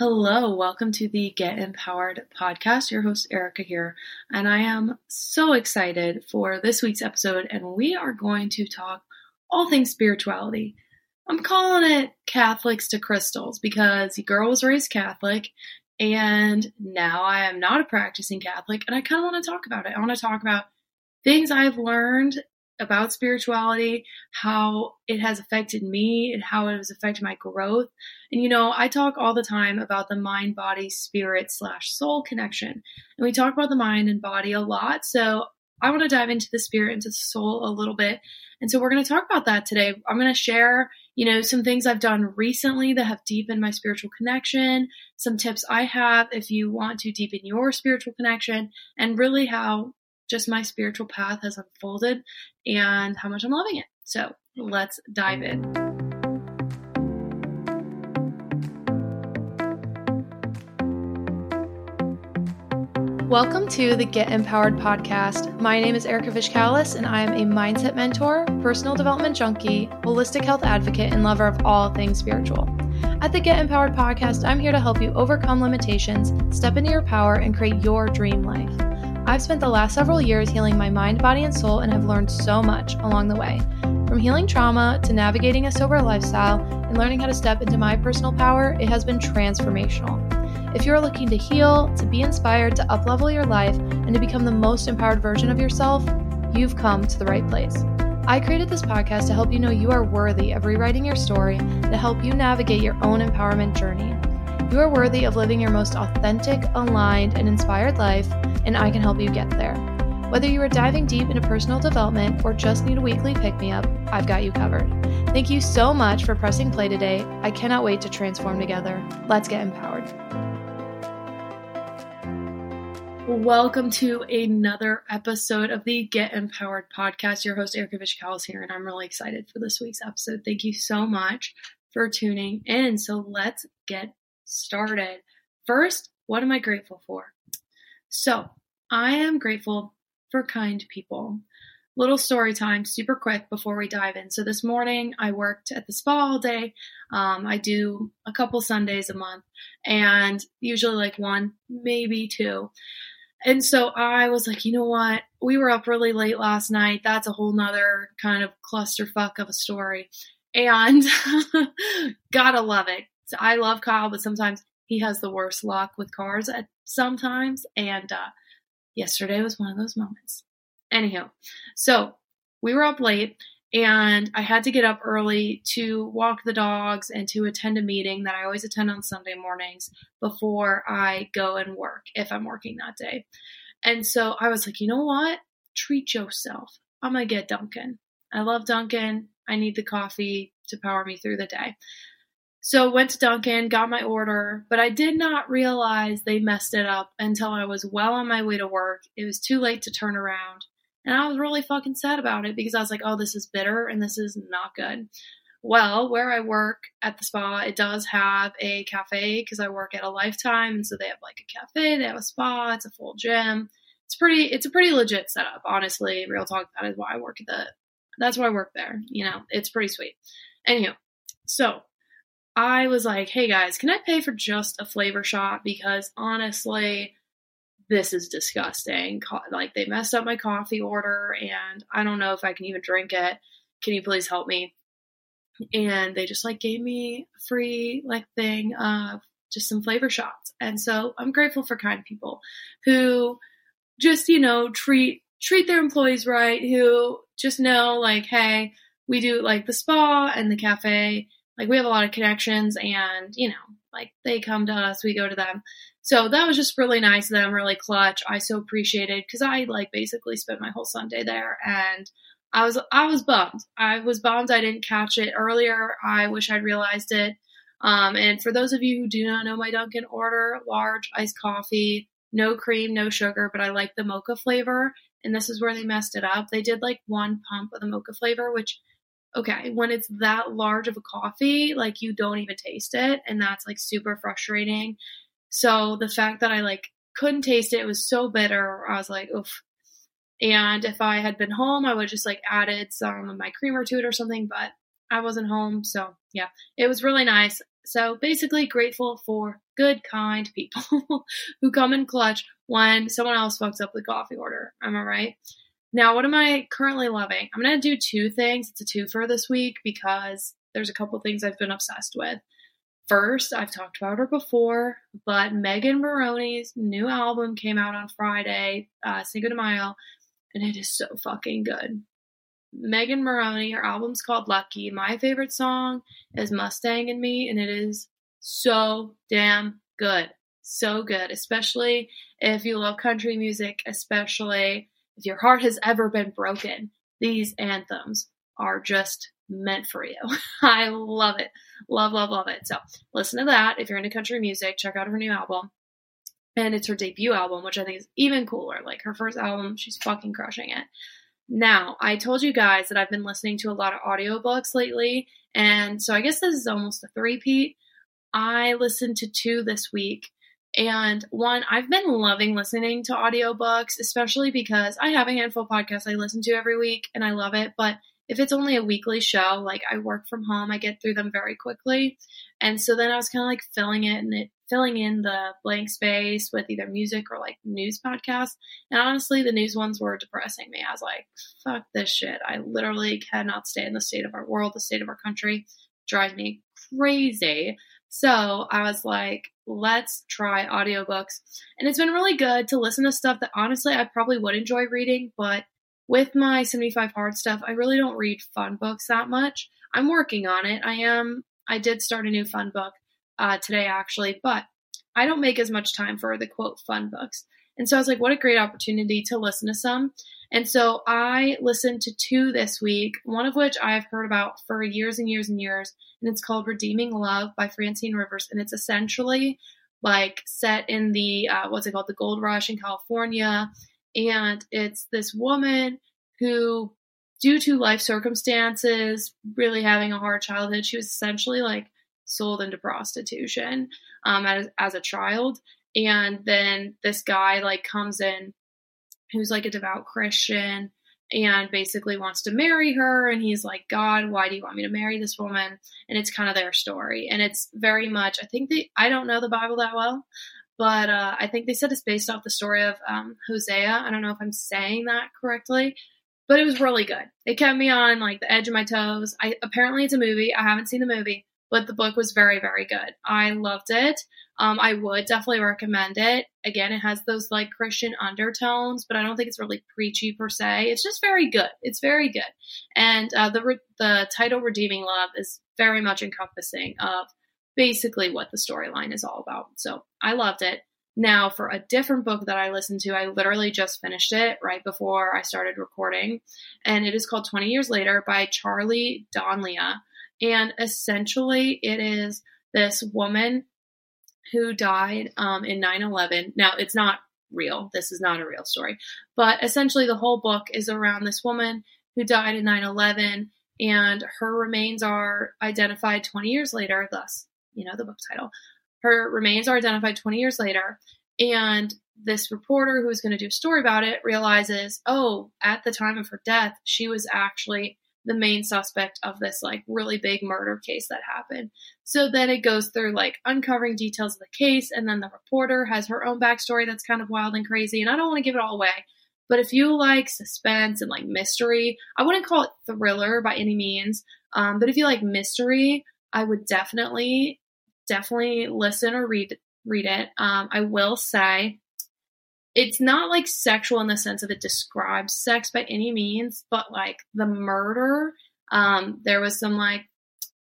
Hello, welcome to the Get Empowered podcast. Your host, Erika, here, and I am so excited for this week's episode. And we are going to talk all things spirituality. I'm calling it Catholics to Crystals because the girl was raised Catholic, and now I am not a practicing Catholic, and I kind of want to talk about it. I want to talk about things I've learned about spirituality, how it has affected me, and how it has affected my growth. And you know, I talk all the time about the mind, body, spirit slash soul connection. And we talk about the mind and body a lot. So I want to dive into the spirit, into the soul a little bit. And so we're going to talk about that today. I'm going to share, you know, some things I've done recently that have deepened my spiritual connection, some tips I have if you want to deepen your spiritual connection, and really how just my spiritual path has unfolded and how much I'm loving it. So let's dive in. Welcome to the Get Empowered podcast. My name is Erika Vichcales, and I am a mindset mentor, personal development junkie, holistic health advocate, and lover of all things spiritual. At the Get Empowered podcast, I'm here to help you overcome limitations, step into your power, and create your dream life. I've spent the last several years healing my mind, body, and soul and have learned so much along the way. From healing trauma to navigating a sober lifestyle and learning how to step into my personal power, it has been transformational. If you're looking to heal, to be inspired, to uplevel your life, and to become the most empowered version of yourself, you've come to the right place. I created this podcast to help you know you are worthy of rewriting your story to help you navigate your own empowerment journey. You are worthy of living your most authentic, aligned, and inspired life, and I can help you get there. Whether you are diving deep into personal development or just need a weekly pick me up, I've got you covered. Thank you so much for pressing play today. I cannot wait to transform together. Let's get empowered. Welcome to another episode of the Get Empowered podcast. Your host, Erika Vichcales here, and I'm really excited for this week's episode. Thank you so much for tuning in. So let's get started. First, what am I grateful for? So, I am grateful for kind people. Little story time, super quick before we dive in. So, this morning I worked at the spa all day. Um, I do a couple Sundays a month, and usually like one, maybe two. And so I was like, you know what? We were up really late last night. That's a whole nother kind of clusterfuck of a story. And gotta love it. I love Kyle, but sometimes he has the worst luck with cars at sometimes. And uh, yesterday was one of those moments. Anyhow, so we were up late and I had to get up early to walk the dogs and to attend a meeting that I always attend on Sunday mornings before I go and work if I'm working that day. And so I was like, you know what? Treat yourself. I'm going to get Dunkin'. I love Dunkin'. I need the coffee to power me through the day. So went to Dunkin', got my order, but I did not realize they messed it up until I was well on my way to work. It was too late to turn around. And I was really fucking sad about it because I was like, oh, this is bitter and this is not good. Well, where I work at the spa, it does have a cafe because I work at a lifetime. And so they have like a cafe, they have a spa, it's a full gym. It's pretty, it's a pretty legit setup, honestly. Real talk, that is why I work at the, that's why I work there. You know, it's pretty sweet. Anywho, so I was like, hey guys, can I pay for just a flavor shot? Because honestly, this is disgusting. Like, they messed up my coffee order, and I don't know if I can even drink it. Can you please help me? And they just like gave me a free like thing of just some flavor shots. And so I'm grateful for kind people who just, you know, treat treat their employees right, who just know like, hey, we do like the spa and the cafe like we have a lot of connections and you know like they come to us we go to them. So that was just really nice of them really clutch. I so appreciated because i like basically spent my whole sunday there and i was i was bummed. I was bummed i didn't catch it earlier. I wish i'd realized it. Um, and for those of you who do not know my dunkin order large iced coffee no cream no sugar but i like the mocha flavor and this is where they messed it up. They did like one pump of the mocha flavor which okay, when it's that large of a coffee, like you don't even taste it. And that's like super frustrating. So the fact that I like couldn't taste it, it was so bitter. I was like, oof. And if I had been home, I would just like added some of my creamer to it or something, but I wasn't home. So yeah, it was really nice. So basically, grateful for good, kind people who come in clutch when someone else fucks up the coffee order. Am I right? Now, what am I currently loving? I'm going to do two things. It's a two for this week because there's a couple things I've been obsessed with. First, I've talked about her before, but Megan Moroney's new album came out on Friday, uh, Cinco de Mayo, and it is so fucking good. Megan Moroney, her album's called Lucky. My favorite song is Mustang and Me, and it is so damn good. So good, especially if you love country music, especially if your heart has ever been broken. These anthems are just meant for you. I love it. Love, love, love it. So listen to that. If you're into country music, check out her new album. And it's her debut album, which I think is even cooler. Like her first album, she's fucking crushing it. Now, I told you guys that I've been listening to a lot of audiobooks lately, and so I guess this is almost a three-peat. I listened to two this week, and one, I've been loving listening to audiobooks, especially because I have a handful of podcasts I listen to every week, and I love it, but if it's only a weekly show, like I work from home, I get through them very quickly. And so then I was kind of like filling it and it filling in the blank space with either music or like news podcasts. And honestly, the news ones were depressing me. I was like, fuck this shit. I literally cannot stay in the state of our world, the state of our country. drives me crazy. So I was like, let's try audiobooks. And it's been really good to listen to stuff that honestly I probably would enjoy reading, but with my 75 hard stuff, I really don't read fun books that much. I'm working on it. I am, I did start a new fun book uh, today actually, but I don't make as much time for the quote fun books. And so I was like, what a great opportunity to listen to some. And so I listened to two this week, one of which I've heard about for years and years and years. And it's called Redeeming Love by Francine Rivers. And it's essentially like set in the, uh, what's it called, the gold rush in California and it's this woman who due to life circumstances really having a hard childhood she was essentially like sold into prostitution um, as, as a child and then this guy like comes in who's like a devout christian and basically wants to marry her and he's like god why do you want me to marry this woman and it's kind of their story and it's very much i think the i don't know the bible that well but uh, I think they said it's based off the story of um, Hosea. I don't know if I'm saying that correctly, but it was really good. It kept me on like the edge of my toes. I apparently it's a movie. I haven't seen the movie, but the book was very very good. I loved it. Um, I would definitely recommend it. Again, it has those like Christian undertones, but I don't think it's really preachy per se. It's just very good. It's very good, and uh, the re- the title "Redeeming Love" is very much encompassing of basically what the storyline is all about. So I loved it. Now, for a different book that I listened to, I literally just finished it right before I started recording, and it is called 20 Years Later by Charlie Donlea. And essentially, it is this woman who died um, in 9 11. Now, it's not real, this is not a real story, but essentially, the whole book is around this woman who died in 9 11, and her remains are identified 20 years later, thus you know, the book title. Her remains are identified 20 years later, and this reporter who's going to do a story about it realizes, oh, at the time of her death, she was actually the main suspect of this like really big murder case that happened. So then it goes through like uncovering details of the case, and then the reporter has her own backstory that's kind of wild and crazy. And I don't want to give it all away, but if you like suspense and like mystery, I wouldn't call it thriller by any means. Um, but if you like mystery, I would definitely definitely listen or read read it. Um, I will say it's not like sexual in the sense of it describes sex by any means, but like the murder, um, there was some like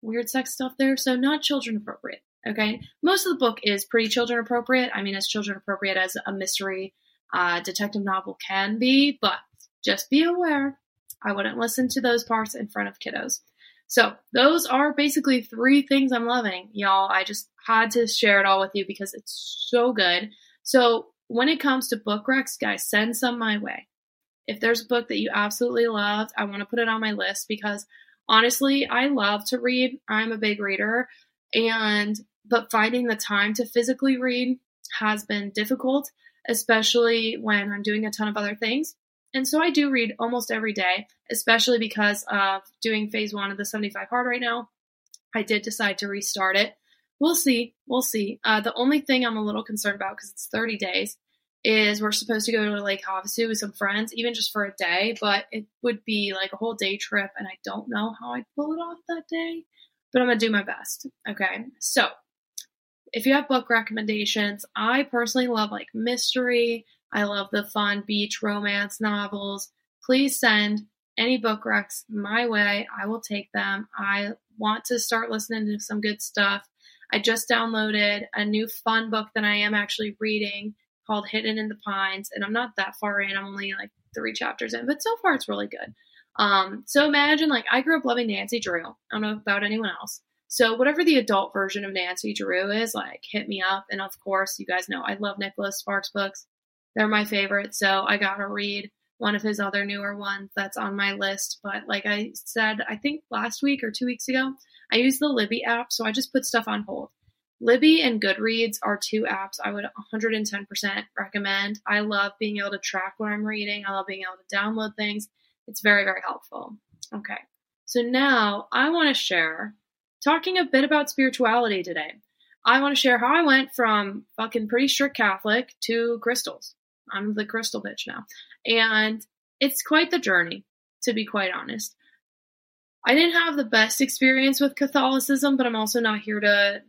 weird sex stuff there, so not children appropriate. Okay, most of the book is pretty children appropriate. I mean, as children appropriate as a mystery uh, detective novel can be, but just be aware. I wouldn't listen to those parts in front of kiddos. So those are basically three things I'm loving, y'all. I just had to share it all with you because it's so good. So when it comes to book recs, guys, send some my way. If there's a book that you absolutely loved, I want to put it on my list because honestly, I love to read. I'm a big reader and but finding the time to physically read has been difficult, especially when I'm doing a ton of other things. And so I do read almost every day, especially because of doing phase one of the 75 hard right now. I did decide to restart it we'll see. We'll see. Uh, the only thing I'm a little concerned about because it's 30 days is we're supposed to go to Lake Havasu with some friends, even just for a day, but it would be like a whole day trip, and I don't know how I'd pull it off that day, but I'm gonna do my best. Okay, so if you have book recommendations, I personally love like mystery. I love the fun beach romance novels. Please send any book recs my way. I will take them. I want to start listening to some good stuff. I just downloaded a new fun book that I am actually reading called Hidden in the Pines, and I'm not that far in. I'm only like three chapters in, but so far it's really good. Um, so imagine like I grew up loving Nancy Drew. I don't know about anyone else. So whatever the adult version of Nancy Drew is, like hit me up. And of course, you guys know I love Nicholas Sparks books. They're my favorite. So I gotta read one of his other newer ones that's on my list. But like I said, I think last week or two weeks ago, I use the Libby app, so I just put stuff on hold. Libby and Goodreads are two apps I would 110% recommend. I love being able to track what I'm reading. I love being able to download things. It's very, very helpful. Okay. So now I want to share talking a bit about spirituality today. I want to share how I went from fucking pretty strict Catholic to crystals. I'm the crystal bitch now. And it's quite the journey, to be quite honest. I didn't have the best experience with Catholicism, but I'm also not here to,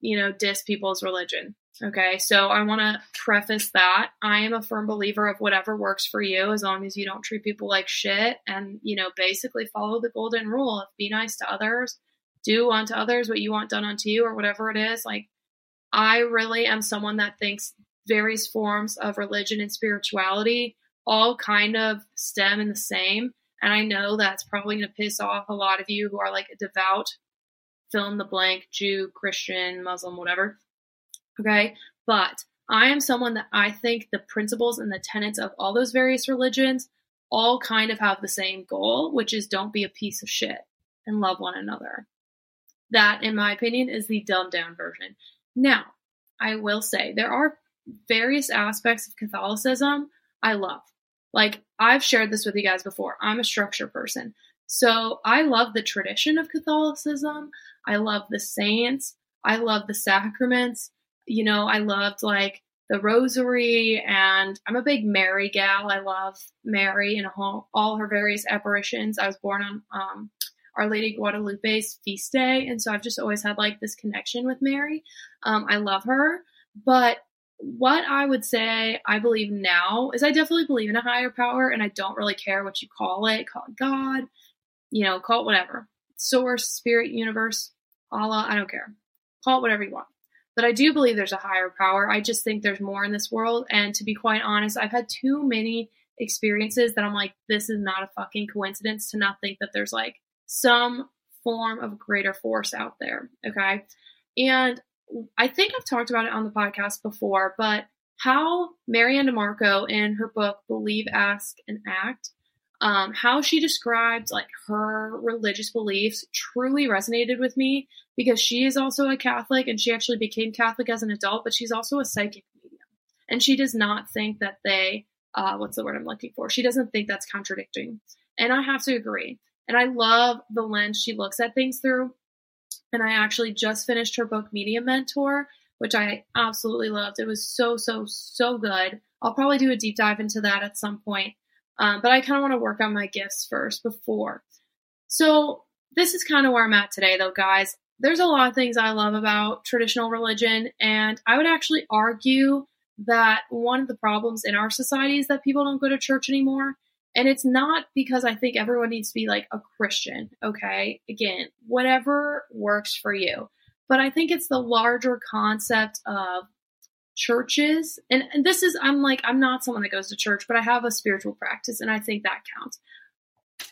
you know, diss people's religion. Okay, so I want to preface that I am a firm believer of whatever works for you as long as you don't treat people like shit and, you know, basically follow the golden rule of be nice to others, do unto others what you want done unto you, or whatever it is. Like, I really am someone that thinks various forms of religion and spirituality all kind of stem in the same. And I know that's probably going to piss off a lot of you who are like a devout, fill in the blank, Jew, Christian, Muslim, whatever. Okay. But I am someone that I think the principles and the tenets of all those various religions all kind of have the same goal, which is don't be a piece of shit and love one another. That, in my opinion, is the dumbed down version. Now, I will say there are various aspects of Catholicism I love. Like I've shared this with you guys before. I'm a structure person. So I love the tradition of Catholicism. I love the saints. I love the sacraments. You know, I loved like the rosary and I'm a big Mary gal. I love Mary and all, her various apparitions. I was born on um, Our Lady Guadalupe's feast day. And so I've just always had like this connection with Mary. Um, I love her. But what I would say I believe now is I definitely believe in a higher power and I don't really care what you call it. Call it God, you know, call it whatever. Source, spirit, universe, Allah, I don't care. Call it whatever you want. But I do believe there's a higher power. I just think there's more in this world. And to be quite honest, I've had too many experiences that I'm like, this is not a fucking coincidence to not think that there's like some form of greater force out there. Okay. And I think I've talked about it on the podcast before, but how MaryAnn DiMarco in her book Believe, Ask, and Act, um, how she described like her religious beliefs truly resonated with me because she is also a Catholic and she actually became Catholic as an adult, but she's also a psychic medium, and she does not think that they uh, what's the word I'm looking for? She doesn't think that's contradicting, and I have to agree. And I love the lens she looks at things through and I actually just finished her book Medium Mentor, which I absolutely loved. It was so, so, so good. I'll probably do a deep dive into that at some point. Um, but I kind of want to work on my gifts first before. So this is kind of where I'm at today, though, guys. There's a lot of things I love about traditional religion, and I would actually argue that one of the problems in our society is that people don't go to church anymore. And it's not because I think everyone needs to be like a Christian, okay? Again, whatever works for you. But I think it's the larger concept of churches. And, and this is, I'm like, I'm not someone that goes to church, but I have a spiritual practice, and I think that counts.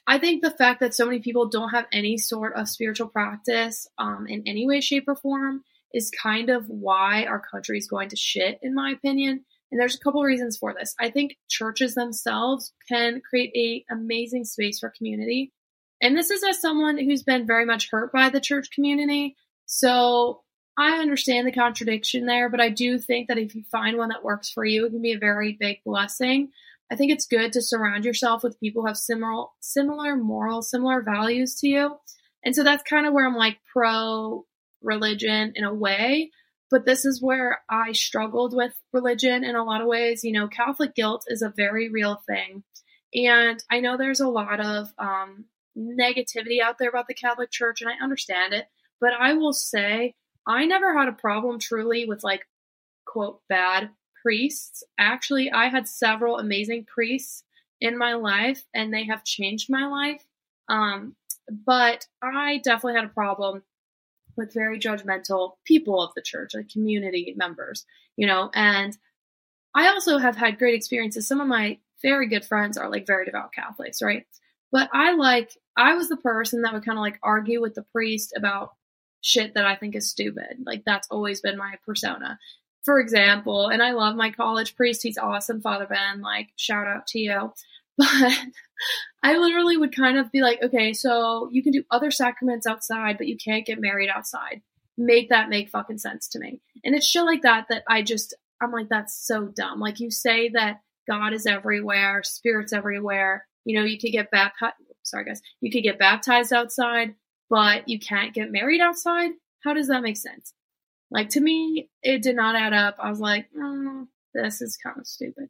I think the fact that so many people don't have any sort of spiritual practice um, in any way, shape, or form is kind of why our country is going to shit, in my opinion. And there's a couple reasons for this. I think churches themselves can create a amazing space for community. And this is as someone who's been very much hurt by the church community. So I understand the contradiction there, but I do think that if you find one that works for you, it can be a very big blessing. I think it's good to surround yourself with people who have similar similar morals, similar values to you. And so that's kind of where I'm like pro religion in a way, but this is where I struggled with religion in a lot of ways. You know, Catholic guilt is a very real thing. And I know there's a lot of um, negativity out there about the Catholic Church, and I understand it. But I will say, I never had a problem truly with like, quote, bad priests. Actually, I had several amazing priests in my life, and they have changed my life. Um, but I definitely had a problem with very judgmental people of the church, like community members, you know, and I also have had great experiences. Some of my very good friends are like very devout Catholics, right? But I like, I was the person that would kind of like argue with the priest about shit that I think is stupid. Like that's always been my persona. For example, and I love my college priest. He's awesome, Father Ben. Like, shout out to you. But I literally would kind of be like, okay, so you can do other sacraments outside, but you can't get married outside. Make that make fucking sense to me. And it's shit like that that I just, I'm like, that's so dumb. Like, you say that God is everywhere, spirits everywhere. You know, you could get baptized. Sorry, guys. You could get baptized outside, but you can't get married outside. How does that make sense? Like, to me, it did not add up. I was like, oh, this is kind of stupid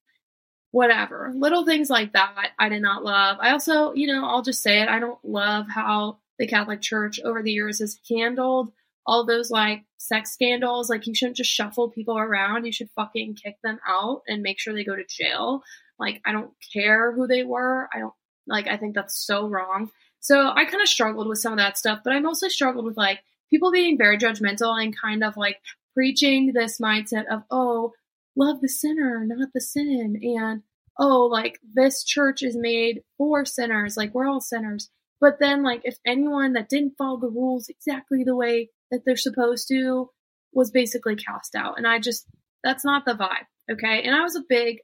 whatever. Little things like that I did not love. I also, you know, I'll just say it, I don't love how the Catholic Church over the years has handled all those like sex scandals. Like you shouldn't just shuffle people around. You should fucking kick them out and make sure they go to jail. Like I don't care who they were. I don't like I think that's so wrong. So I kind of struggled with some of that stuff, but I mostly struggled with like people being very judgmental and kind of like preaching this mindset of, oh, love the sinner, not the sin. And, oh, like this church is made for sinners. Like we're all sinners. But then, like, if anyone that didn't follow the rules exactly the way that they're supposed to was basically cast out. And I just, that's not the vibe. Okay. And I was a big,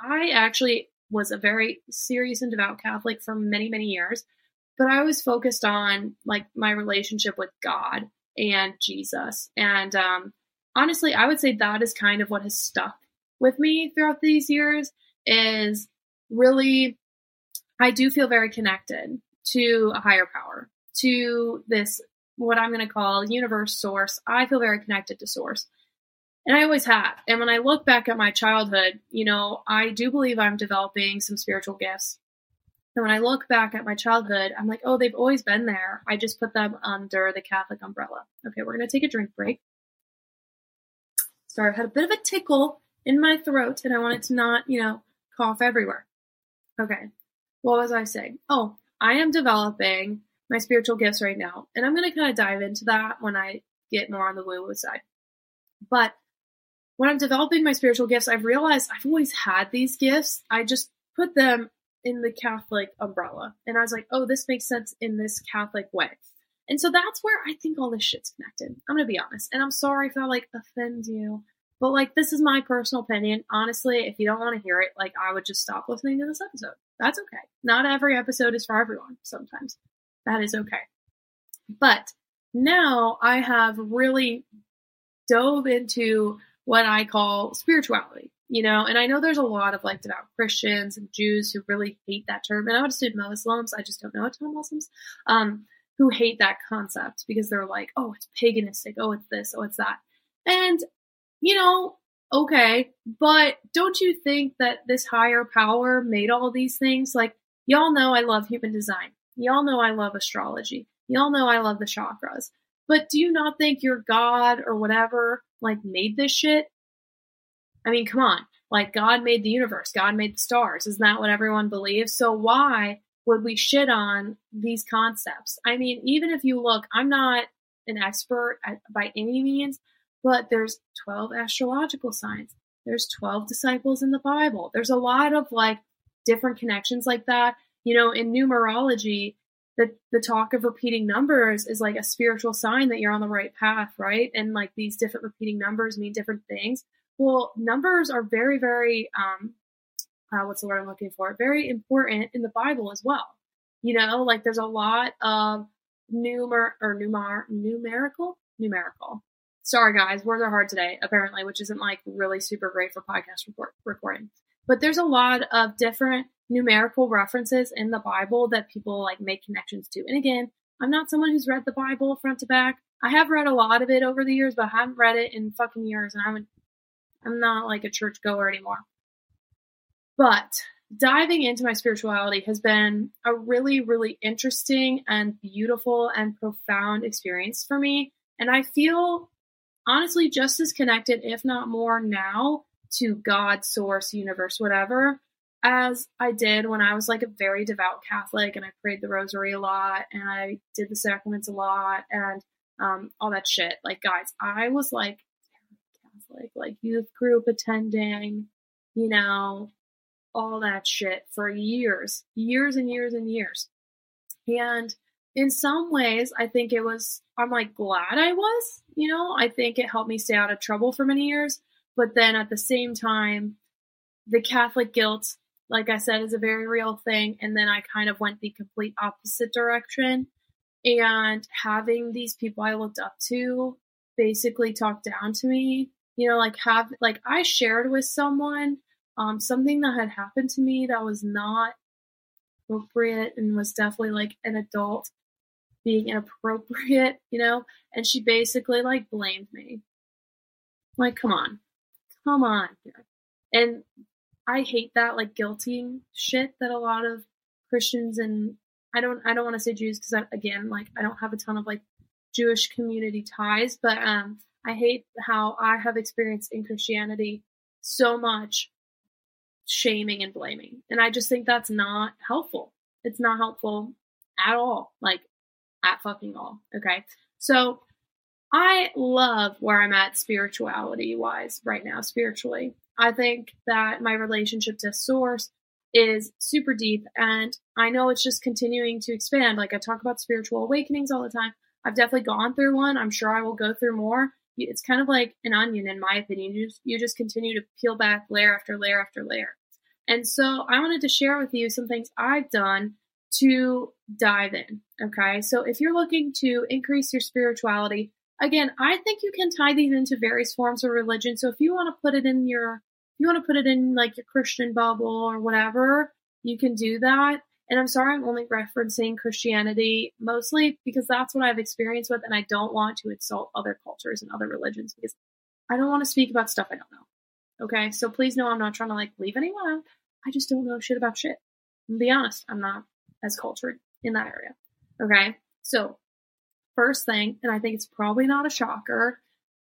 I actually was a very serious and devout Catholic for many, many years. But I was focused on like my relationship with God and Jesus. And um, honestly, I would say that is kind of what has stuck with me throughout these years is really, I do feel very connected to a higher power, to this, what I'm going to call universe source. I feel very connected to source. And I always have. And when I look back at my childhood, you know, I do believe I'm developing some spiritual gifts. And when I look back at my childhood, I'm like, oh, they've always been there. I just put them under the Catholic umbrella. Okay, we're going to take a drink break. I had a bit of a tickle in my throat and I wanted to not, you know, cough everywhere. Okay, what was I saying? Oh, I am developing my spiritual gifts right now, and I'm going to kind of dive into that when I get more on the woo woo side. But when I'm developing my spiritual gifts, I've realized I've always had these gifts. I just put them in the Catholic umbrella. And I was like, oh, this makes sense in this Catholic way. And so that's where I think all this shit's connected. I'm gonna be honest. And I'm sorry if I like offends you. But like this is my personal opinion. Honestly, if you don't want to hear it, like I would just stop listening to this episode. That's okay. Not every episode is for everyone sometimes. That is okay. But now I have really dove into what I call spirituality, you know, and I know there's a lot of like devout Christians and Jews who really hate that term, and I would assume Muslims. I just don't know a ton of Muslims. Um, who hate that concept because they're like, oh, it's paganistic. Oh, it's this. Oh, it's that. And, you know, okay, but don't you think that this higher power made all these things? Like, y'all know I love human design. Y'all know I love astrology. Y'all know I love the chakras. But do you not think your God or whatever, like, made this shit? I mean, come on. Like, God made the universe. God made the stars. Isn't that what everyone believes? So why would we shit on these concepts? I mean, even if you look, I'm not an expert at, by any means, but there's 12 astrological signs. There's 12 disciples in the Bible. There's a lot of like different connections like that. You know, in numerology, the, the talk of repeating numbers is like a spiritual sign that you're on the right path, right? And like these different repeating numbers mean different things. Well, numbers are very, very um, uh, what's the word I'm looking for? Very important in the Bible as well. You know, like there's a lot of numer or numar numerical numerical. Sorry guys, words are hard today apparently, which isn't like really super great for podcast report, recording. But there's a lot of different numerical references in the Bible that people like make connections to. And again, I'm not someone who's read the Bible front to back, I have read a lot of it over the years, but I haven't read it in fucking years, and I'm I'm not like a church goer anymore. But diving into my spirituality has been a really, really interesting and beautiful and profound experience for me. And I feel honestly just as connected, if not more now, to God, source, universe, whatever, as I did when I was like a very devout Catholic and I prayed the rosary a lot and I did the sacraments a lot and um, all that shit. Like, guys, I was like Catholic, like youth group attending, you know, all that shit for years, years and years and years. And in some ways, I think it was, I'm like glad I was, you know, I think it helped me stay out of trouble for many years. But then at the same time, the Catholic guilt, like I said, is a very real thing. And then I kind of went the complete opposite direction. And having these people I looked up to basically talk down to me, you know, like have, like I shared with someone um, something that had happened to me that was not appropriate and was definitely like an adult being inappropriate, you know, and she basically like blamed me. Like, come on, come on. And I hate that like guilting shit that a lot of Christians and I don't I don't want to say Jews because again like I don't have a ton of like Jewish community ties, but um I hate how I have experienced in Christianity so much shaming and blaming. And I just think that's not helpful. It's not helpful at all. Like at fucking all. Okay. So I love where I'm at spirituality wise right now, spiritually. I think that my relationship to source is super deep and I know it's just continuing to expand. Like I talk about spiritual awakenings all the time. I've definitely gone through one. I'm sure I will go through more. It's kind of like an onion, in my opinion. You just, you just continue to peel back layer after layer after layer. And so I wanted to share with you some things I've done to dive in. Okay. So if you're looking to increase your spirituality, again, I think you can tie these into various forms of religion. So if you want to put it in your, you want to put it in like your Christian bubble or whatever, you can do that. And I'm sorry, I'm only referencing Christianity mostly because that's what I've experienced with, and I don't want to insult other cultures and other religions because I don't want to speak about stuff I don't know. Okay, so please know I'm not trying to like leave anyone out. I just don't know shit about shit. To be honest, I'm not as cultured in that area. Okay. So, first thing, and I think it's probably not a shocker,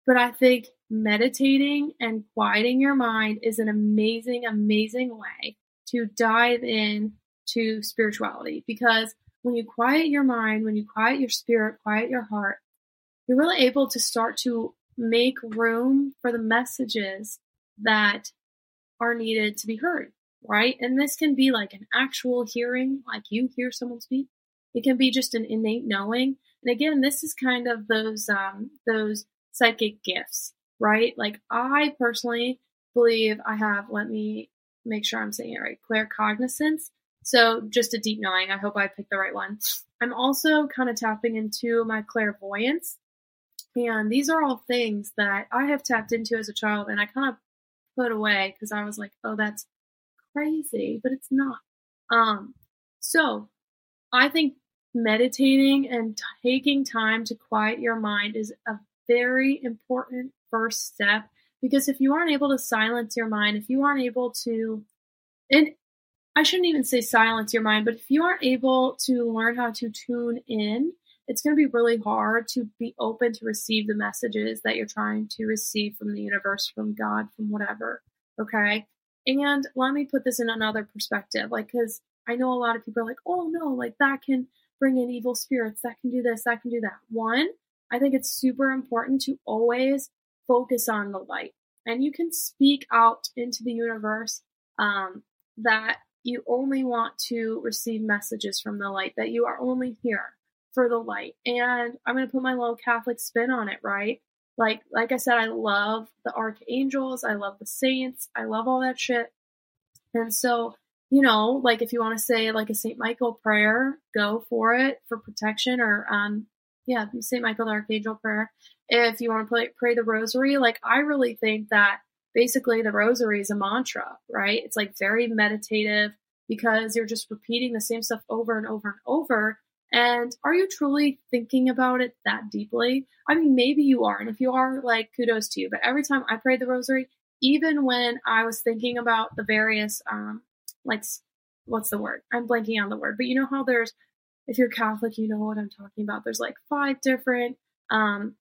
but I think meditating and quieting your mind is an amazing, amazing way to dive in to spirituality because when you quiet your mind, when you quiet your spirit, quiet your heart, you're really able to start to make room for the messages that are needed to be heard right? And this can be like an actual hearing, like you hear someone speak. It can be just an innate knowing. And again, this is kind of those um, those psychic gifts, right? Like I personally believe I have. Let me make sure I'm saying it right. Claircognizance. So just a deep knowing. I hope I picked the right one. I'm also kind of tapping into my clairvoyance. And these are all things that I have tapped into as a child and I kind of put away because I was like, oh, that's crazy, but it's not. Um, so I think meditating and taking time to quiet your mind is a very important first step because if you aren't able to silence your mind, if you aren't able to, and I shouldn't even say silence your mind, but if you aren't able to learn how to tune in, it's going to be really hard to be open to receive the messages that you're trying to receive from the universe, from God, from whatever. Okay. And let me put this in another perspective, like, because I know a lot of people are like, oh no, like that can bring in evil spirits, that can do this, that can do that. One, I think it's super important to always focus on the light. And you can speak out into the universe um, that you only want to receive messages from the light, that you are only here for the light. And I'm going to put my little Catholic spin on it, right? Like like I said, I love the archangels, I love the saints, I love all that shit. And so, you know, like if you want to say like a Saint Michael prayer, go for it for protection or um yeah, Saint Michael the Archangel prayer. If you want to pray the rosary, like I really think that basically the rosary is a mantra, right? It's like very meditative because you're just repeating the same stuff over and over and over And are you truly thinking about it that deeply? I mean, maybe you are. And if you are, like, kudos to you. But every time I prayed the rosary, even when I was thinking about the various, um, like, what's the word? I'm blanking on the word. But you know how there's, if you're Catholic, you know what I'm talking about. There's like five different um,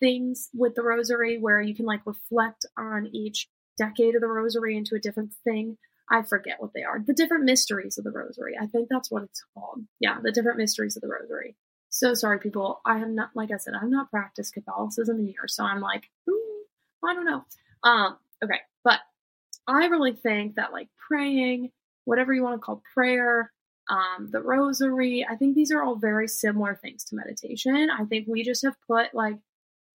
things with the rosary where you can like reflect on each decade of the rosary into a different thing. I forget what they are. The different mysteries of the rosary. I think that's what it's called. Yeah, the different mysteries of the rosary. So sorry, people. I have not, like I said, I've not practiced Catholicism in years, so I'm like, ooh, I don't know. Um, okay, but I really think that like praying, whatever you want to call prayer, um, the rosary, I think these are all very similar things to meditation. I think we just have put like,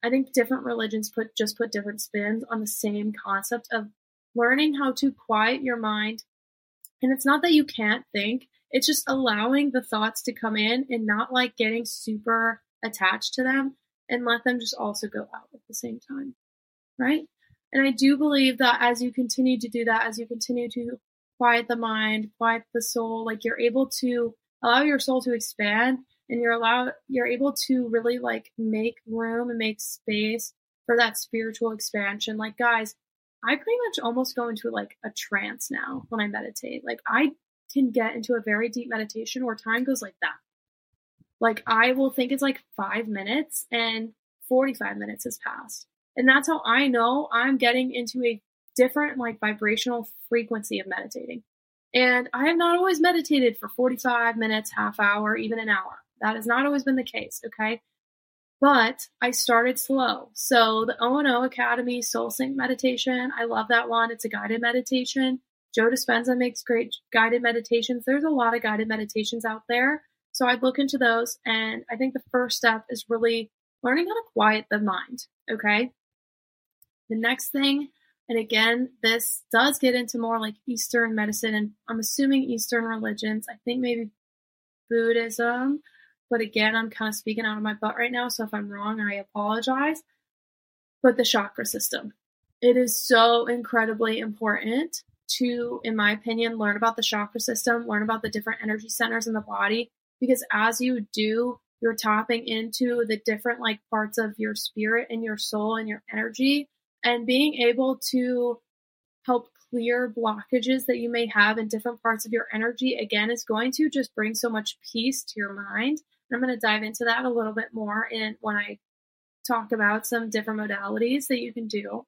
I think different religions put just put different spins on the same concept of learning how to quiet your mind. And it's not that you can't think, it's just allowing the thoughts to come in and not like getting super attached to them and let them just also go out at the same time. Right? And I do believe that as you continue to do that, as you continue to quiet the mind, quiet the soul, like you're able to allow your soul to expand and you're allowed you're able to really like make room and make space for that spiritual expansion. Like guys, I pretty much almost go into like a trance now when I meditate. Like I can get into a very deep meditation where time goes like that. Like I will think it's like five minutes and 45 minutes has passed. And that's how I know I'm getting into a different like vibrational frequency of meditating. And I have not always meditated for 45 minutes, half hour, even an hour. That has not always been the case, okay? But I started slow. So the O&O Academy Soul Sync meditation, I love that one. It's a guided meditation. Joe Dispenza makes great guided meditations. There's a lot of guided meditations out there. So I'd look into those. And I think the first step is really learning how to quiet the mind. Okay. The next thing, and again, this does get into more like Eastern medicine, and I'm assuming Eastern religions. I think maybe Buddhism. But again, I'm kind of speaking out of my butt right now, so if I'm wrong, I apologize. But the chakra system. It is so incredibly important to, in my opinion, learn about the chakra system, learn about the different energy centers in the body, because as you do, you're tapping into the different like parts of your spirit and your soul and your energy and being able to help clear blockages that you may have in different parts of your energy again is going to just bring so much peace to your mind I'm going to dive into that a little bit more in when I talk about some different modalities that you can do.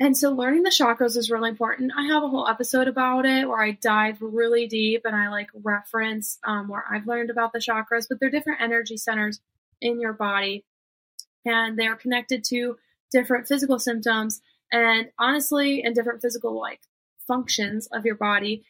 And so learning the chakras is really important. I have a whole episode about it where I dive really deep and I like reference um, where I've learned about the chakras, but they're different energy centers in your body and they're connected to different physical symptoms and honestly, and different physical like functions of your body.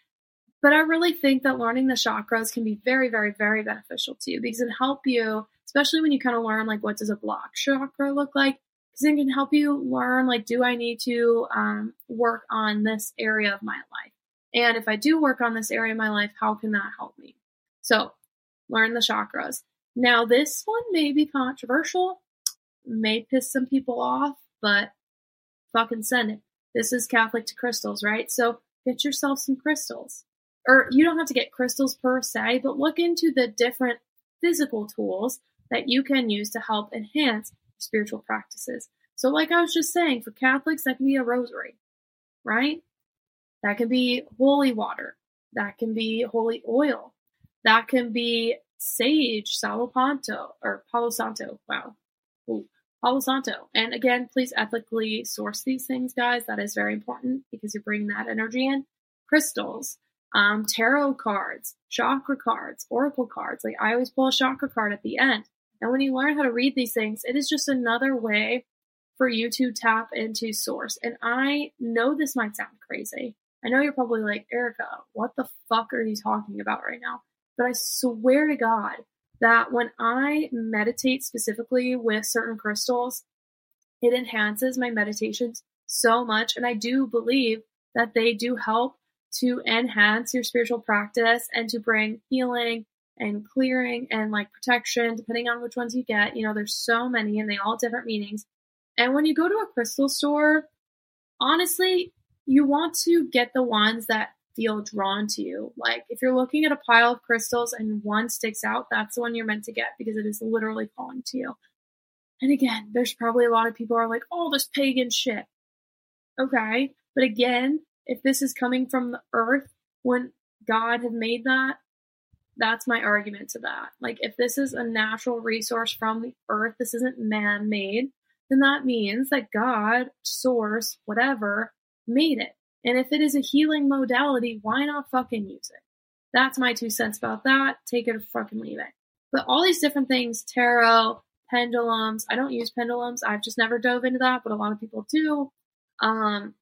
But I really think that learning the chakras can be very, very, very beneficial to you because it help you, especially when you kind of learn like what does a block chakra look like, because it can help you learn like do I need to um, work on this area of my life, and if I do work on this area of my life, how can that help me? So learn the chakras. Now this one may be controversial, may piss some people off, but fucking send it. This is Catholic to crystals, right? So get yourself some crystals or you don't have to get crystals per se, but look into the different physical tools that you can use to help enhance spiritual practices. So, like I was just saying, for Catholics, that can be a rosary, right? That can be holy water. That can be holy oil. That can be sage, Salo Panto, or Palo Santo. Wow. Ooh, Palo Santo. And again, please ethically source these things, guys. That is very important because you're bringing that energy in. Crystals um, tarot cards, chakra cards, oracle cards. Like I always pull a chakra card at the end. And when you learn how to read these things, it is just another way for you to tap into source. And I know this might sound crazy. I know you're probably like, Erika, what the fuck are you talking about right now? But I swear to God that when I meditate specifically with certain crystals, it enhances my meditations so much. And I do believe that they do help to enhance your spiritual practice and to bring healing and clearing and like protection, depending on which ones you get. You know, there's so many and they all different meanings. And when you go to a crystal store, honestly, you want to get the ones that feel drawn to you. Like if you're looking at a pile of crystals and one sticks out, that's the one you're meant to get because it is literally calling to you. And again, there's probably a lot of people are like, oh, this pagan shit. Okay. But again, if this is coming from the earth when God had made that, that's my argument to that. Like, if this is a natural resource from the earth, this isn't man made, then that means that God, source, whatever, made it. And if it is a healing modality, why not fucking use it? That's my two cents about that. Take it or fucking leave it. But all these different things, tarot, pendulums, I don't use pendulums. I've just never dove into that, but a lot of people do. Um,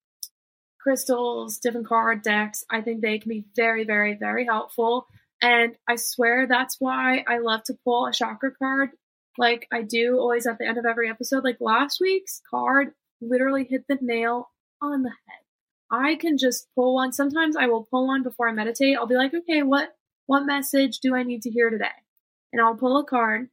crystals, different card decks, I think they can be very, very, very helpful. And I swear that's why I love to pull a chakra card like I do always at the end of every episode. Like last week's card literally hit the nail on the head. I can just pull one. Sometimes I will pull one before I meditate. I'll be like, okay, what what message do I need to hear today? And I'll pull a card.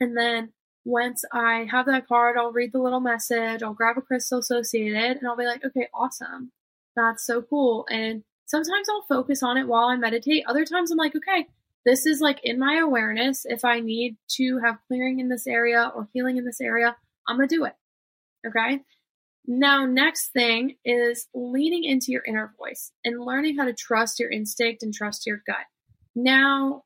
And then once I have that card, I'll read the little message, I'll grab a crystal associated, and I'll be like, okay, awesome. That's so cool. And sometimes I'll focus on it while I meditate. Other times I'm like, okay, this is like in my awareness. If I need to have clearing in this area or healing in this area, I'm going to do it. Okay. Now, next thing is leaning into your inner voice and learning how to trust your instinct and trust your gut. Now,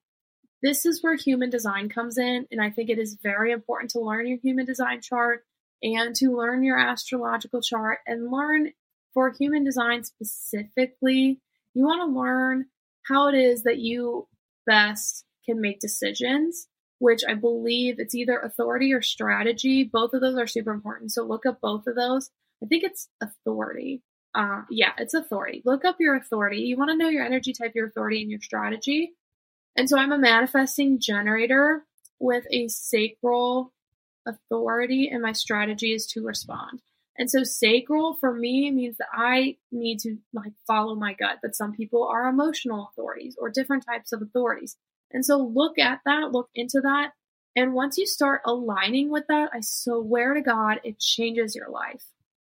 this is where human design comes in, and I think it is very important to learn your human design chart and to learn your astrological chart and learn for human design specifically. You want to learn how it is that you best can make decisions which I believe it's either authority or strategy. Both of those are super important. So look up both of those. I think it's authority. Uh, yeah, it's authority. Look up your authority. You want to know your energy type, your authority, and your strategy. And so I'm a manifesting generator with a sacral authority, and my strategy is to respond. And so sacral for me means that I need to like follow my gut, but some people are emotional authorities or different types of authorities. And so look at that, look into that. And once you start aligning with that, I swear to God, it changes your life.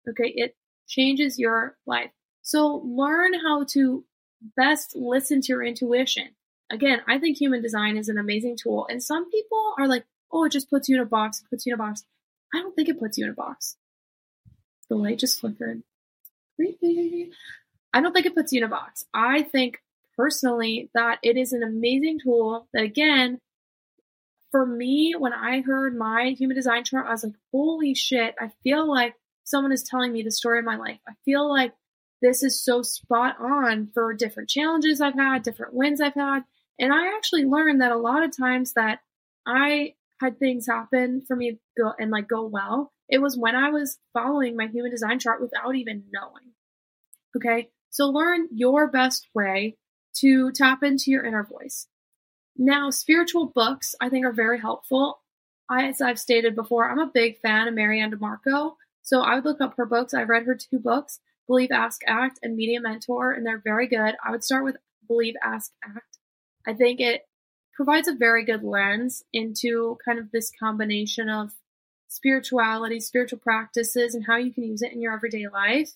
Okay, it changes your life. So learn how to best listen to your intuition. Again, I think human design is an amazing tool. And some people are like, oh, it just puts you in a box, puts you in a box. I don't think it puts you in a box. The light just flickered. Creepy. I don't think it puts you in a box. I think personally that it is an amazing tool that again, for me, when I heard my human design chart, I was like, holy shit, I feel like someone is telling me the story of my life. I feel like this is so spot on for different challenges I've had, different wins I've had. And I actually learned that a lot of times that I had things happen for me go and like go well, it was when I was following my human design chart without even knowing. Okay. So learn your best way to tap into your inner voice. Now, spiritual books I think are very helpful. I, as I've stated before, I'm a big fan of MaryAnn DiMarco. So I would look up her books. I've read her two books, Believe, Ask, Act, and Medium Mentor, and they're very good. I would start with Believe, Ask, Act. I think it provides a very good lens into kind of this combination of spirituality, spiritual practices, and how you can use it in your everyday life.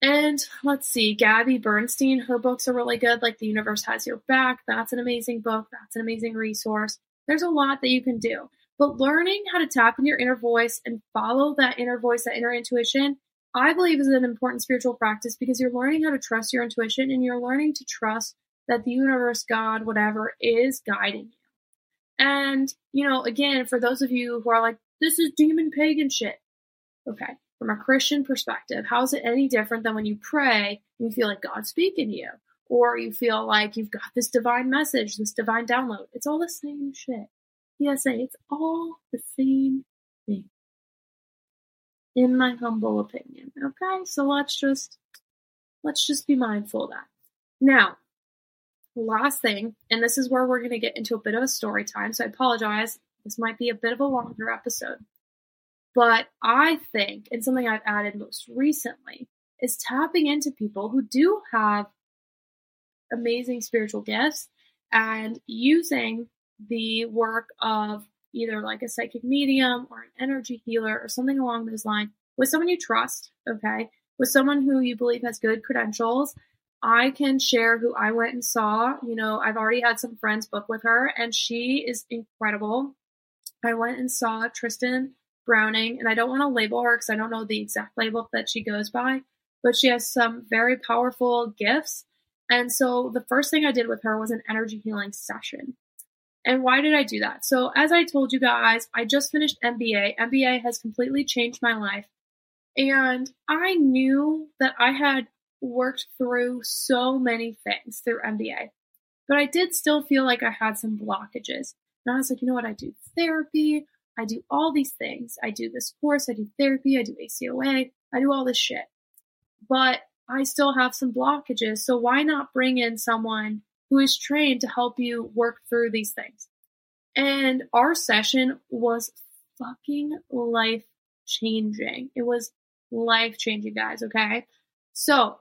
And let's see, Gabby Bernstein, her books are really good, like The Universe Has Your Back. That's an amazing book. That's an amazing resource. There's a lot that you can do. But learning how to tap into your inner voice and follow that inner voice, that inner intuition, I believe is an important spiritual practice because you're learning how to trust your intuition and you're learning to trust that the universe, God, whatever, is guiding you. And, you know, again, for those of you who are like, this is demon pagan shit. Okay. From a Christian perspective, how is it any different than when you pray and you feel like God's speaking to you? Or you feel like you've got this divine message, this divine download. It's all the same shit. PSA, it's all the same thing. In my humble opinion. Okay, so let's just let's just be mindful of that. Now, last thing, and this is where we're gonna get into a bit of a story time, so I apologize. This might be a bit of a longer episode. But I think, and something I've added most recently, is tapping into people who do have amazing spiritual gifts and using the work of either like a psychic medium or an energy healer or something along those lines with someone you trust, okay, with someone who you believe has good credentials I can share who I went and saw. You know, I've already had some friends book with her, and she is incredible. I went and saw Tristan Browning, and I don't want to label her because I don't know the exact label that she goes by, but she has some very powerful gifts. And so the first thing I did with her was an energy healing session. And why did I do that? So, as I told you guys, I just finished MBA. MBA has completely changed my life. And I knew that I had worked through so many things through MBA, but I did still feel like I had some blockages. And I was like, you know what? I do therapy. I do all these things. I do this course. I do therapy. I do ACOA. I do all this shit. But I still have some blockages. So why not bring in someone who is trained to help you work through these things? And our session was fucking life changing. It was life changing, guys. Okay. So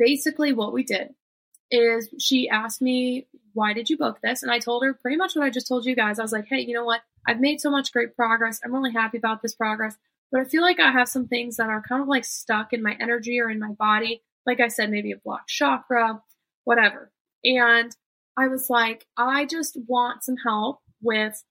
basically, what we did is she asked me, Why did you book this? And I told her pretty much what I just told you guys. I was like, Hey, you know what? I've made so much great progress. I'm really happy about this progress. But I feel like I have some things that are kind of like stuck in my energy or in my body. Like I said, maybe a blocked chakra, whatever. And I was like, I just want some help with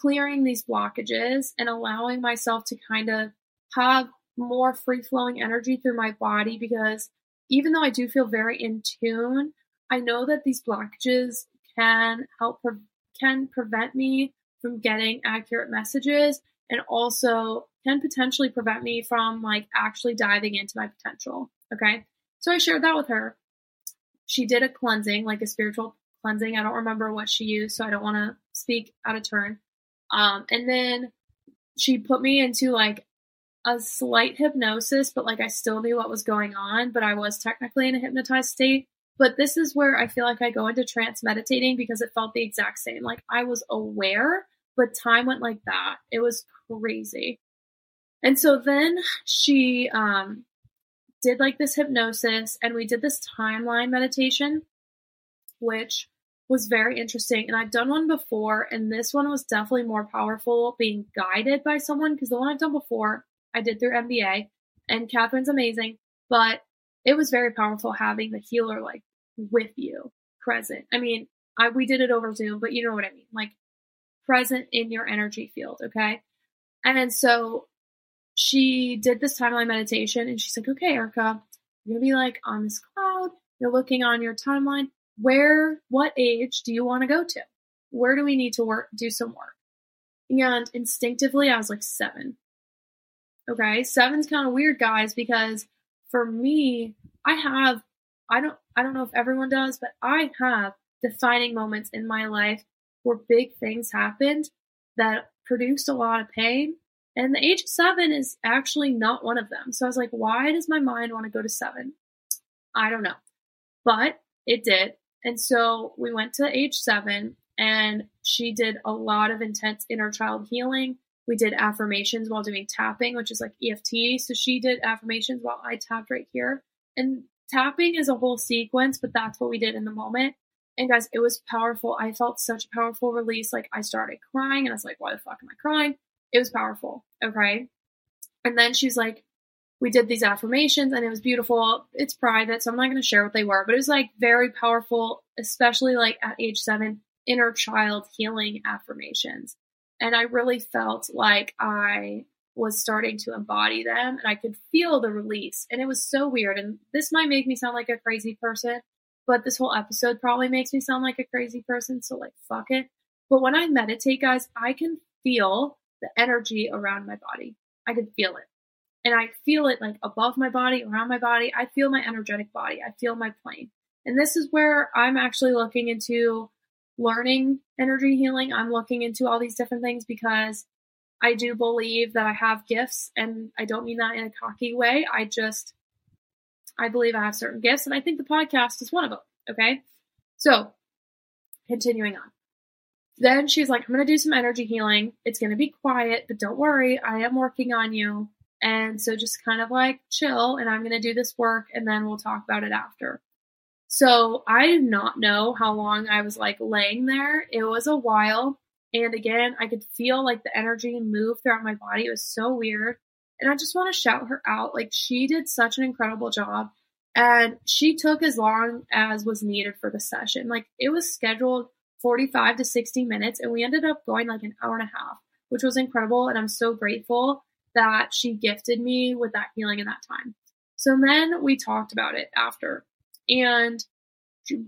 clearing these blockages and allowing myself to kind of have more free flowing energy through my body because even though I do feel very in tune, I know that these blockages can help pre- can prevent me from getting accurate messages and also can potentially prevent me from like actually diving into my potential. Okay. So I shared that with her. She did a cleansing, like a spiritual cleansing. I don't remember what she used, so I don't want to speak out of turn. Um, and then she put me into like a slight hypnosis, but like I still knew what was going on, but I was technically in a hypnotized state. But this is where I feel like I go into trance meditating because it felt the exact same. Like I was aware, but time went like that. It was crazy. And so then she um, did like this hypnosis and we did this timeline meditation, which was very interesting. And I've done one before, and this one was definitely more powerful being guided by someone because the one I've done before, I did through MBA, and Catherine's amazing, but it was very powerful having the healer like with you present. I mean, I we did it over Zoom, but you know what I mean, like present in your energy field, okay? And then so she did this timeline meditation and she's like, okay, Erika, you're gonna be like on this cloud, you're looking on your timeline. Where, what age do you want to go to? Where do we need to work, do some work? And instinctively, I was like seven. Okay, seven's kind of weird, guys, because for me, I have, I don't, I don't know if everyone does, but I have defining moments in my life where big things happened that produced a lot of pain and the age of seven is actually not one of them. So I was like, why does my mind want to go to seven? I don't know. But it did. And so we went to age seven and she did a lot of intense inner child healing. We did affirmations while doing tapping, which is like EFT. So she did affirmations while I tapped right here. And tapping is a whole sequence, but that's what we did in the moment. And guys, it was powerful. I felt such a powerful release. Like I started crying and I was like, why the fuck am I crying? It was powerful. Okay. And then she's like, we did these affirmations and it was beautiful. It's private, so I'm not going to share what they were, but it was like very powerful, especially like at age seven, inner child healing affirmations. And I really felt like I was starting to embody them and I could feel the release. And it was so weird. And this might make me sound like a crazy person, but this whole episode probably makes me sound like a crazy person. So, like, fuck it. But when I meditate, guys, I can feel the energy around my body. I can feel it. And I feel it like above my body, around my body. I feel my energetic body. I feel my plane. And this is where I'm actually looking into learning energy healing. I'm looking into all these different things because I do believe that I have gifts and I don't mean that in a cocky way. I just I believe I have certain gifts and I think the podcast is one of them. Okay. So continuing on. Then she's like, I'm going to do some energy healing. It's going to be quiet, but don't worry. I am working on you. And so just kind of like chill and I'm going to do this work and then we'll talk about it after. So I did not know how long I was like laying there. It was a while. And again, I could feel like the energy move throughout my body. It was so weird. And I just want to shout her out. Like she did such an incredible job. And she took as long as was needed for the session. Like it was scheduled 45 to 60 minutes, and we ended up going like an hour and a half, which was incredible. And I'm so grateful that she gifted me with that healing in that time. So then we talked about it after. And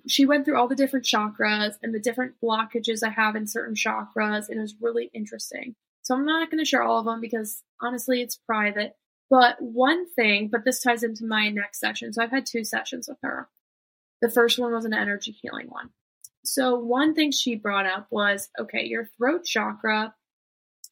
she, went through all the different chakras and the different blockages I have in certain chakras, and it was really interesting. So I'm not going to share all of them because honestly, it's private. But one thing, but this ties into my next session. So I've had two sessions with her. The first one was an energy healing one. So one thing she brought up was, okay, your throat chakra.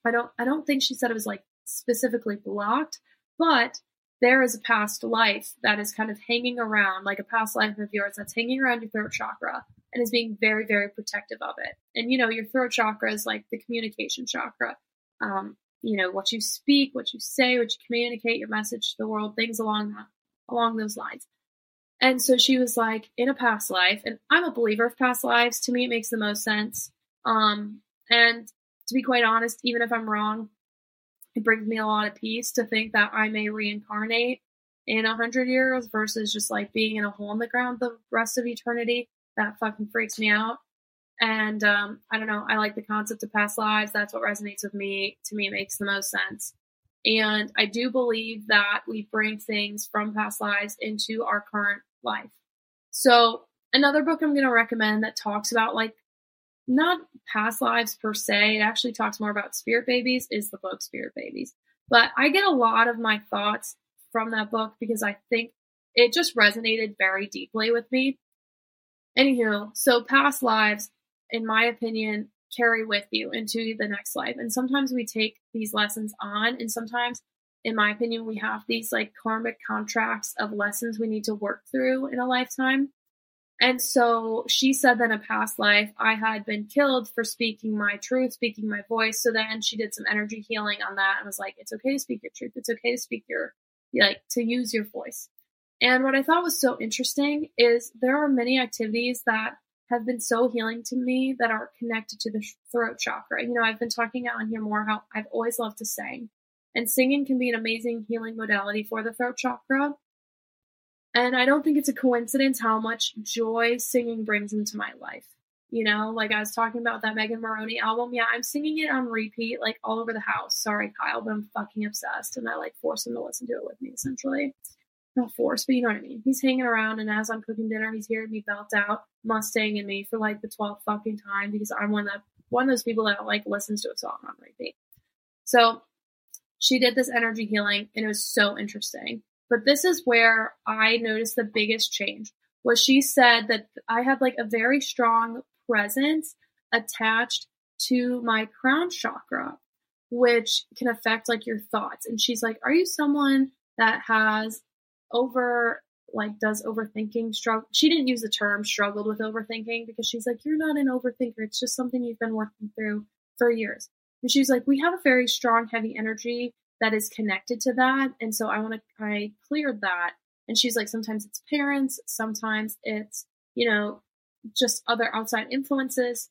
I don't, I don't think she said it was like specifically blocked, but there is a past life that is kind of hanging around, like a past life of yours that's hanging around your throat chakra and is being very, very protective of it. And you know, your throat chakra is like the communication chakra. Um, you know, what you speak, what you say, what you communicate, your message to the world, things along that, along those lines. And so she was like, in a past life, and I'm a believer of past lives. To me, it makes the most sense. Um, and to be quite honest, even if I'm wrong, it brings me a lot of peace to think that I may reincarnate in a hundred years versus just like being in a hole in the ground the rest of eternity. That fucking freaks me out. And um, I don't know. I like the concept of past lives. That's what resonates with me. To me, makes the most sense. And I do believe that we bring things from past lives into our current life. So, another book I'm going to recommend that talks about like not past lives per se, it actually talks more about spirit babies, is the book Spirit Babies. But I get a lot of my thoughts from that book because I think it just resonated very deeply with me. Anywho, so past lives, in my opinion, carry with you into the next life. And sometimes we take these lessons on, and sometimes, in my opinion, we have these like karmic contracts of lessons we need to work through in a lifetime. And so she said that in a past life, I had been killed for speaking my truth, speaking my voice. So then she did some energy healing on that and was like, it's okay to speak your truth. It's okay to speak your, like, to use your voice. And what I thought was so interesting is there are many activities that have been so healing to me that are connected to the throat chakra. You know, I've been talking out on here more how I've always loved to sing, and singing can be an amazing healing modality for the throat chakra. And I don't think it's a coincidence how much joy singing brings into my life. You know, like I was talking about that Megan Moroney album. Yeah, I'm singing it on repeat, like all over the house. Sorry, Kyle, but I'm fucking obsessed. And I like force him to listen to it with me, essentially not force, but you know what I mean. He's hanging around, and as I'm cooking dinner, he's hearing me belt out Mustang and me for like the 12th fucking time because I'm one that one of those people that like listens to a song on repeat. So she did this energy healing, and it was so interesting. But this is where I noticed the biggest change. Was she said that I had like a very strong presence attached to my crown chakra, which can affect like your thoughts. And she's like, Are you someone that has over like does overthinking struggle she didn't use the term struggled with overthinking because she's like you're not an overthinker it's just something you've been working through for years and she's like we have a very strong heavy energy that is connected to that. And so i want to i cleared that. And she's like sometimes it's parents sometimes it's you know just other outside influences.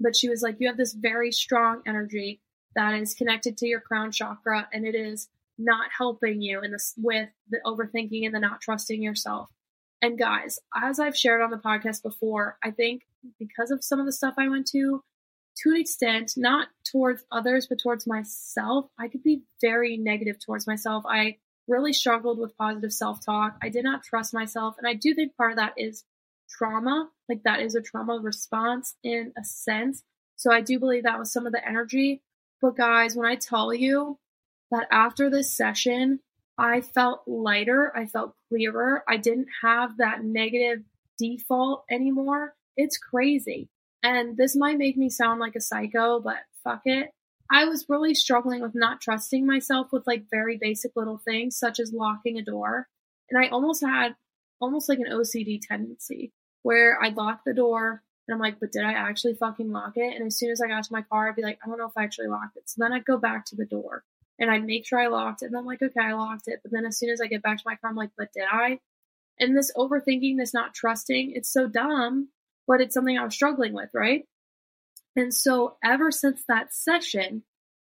But she was like you have this very strong energy that is connected to your crown chakra and it is not helping you in this with the overthinking and the not trusting yourself. And guys, as I've shared on the podcast before, I think because of some of the stuff I went to, to an extent, not towards others, but towards myself, I could be very negative towards myself. I really struggled with positive self talk. I did not trust myself. And I do think part of that is trauma. Like that is a trauma response in a sense. So I do believe that was some of the energy. But guys, when I tell you that after this session, I felt lighter. I felt clearer. I didn't have that negative default anymore. It's crazy. And this might make me sound like a psycho, but fuck it. I was really struggling with not trusting myself with like very basic little things, such as locking a door. And I almost had almost like an OCD tendency where I'd lock the door and I'm like, but did I actually fucking lock it? And as soon as I got to my car, I'd be like, I don't know if I actually locked it. So then I'd go back to the door and I'd make sure I locked it. And I'm like, okay, I locked it. But then as soon as I get back to my car, I'm like, but did I? And this overthinking, this not trusting, it's so dumb, but it's something I was struggling with, right? And so ever since that session,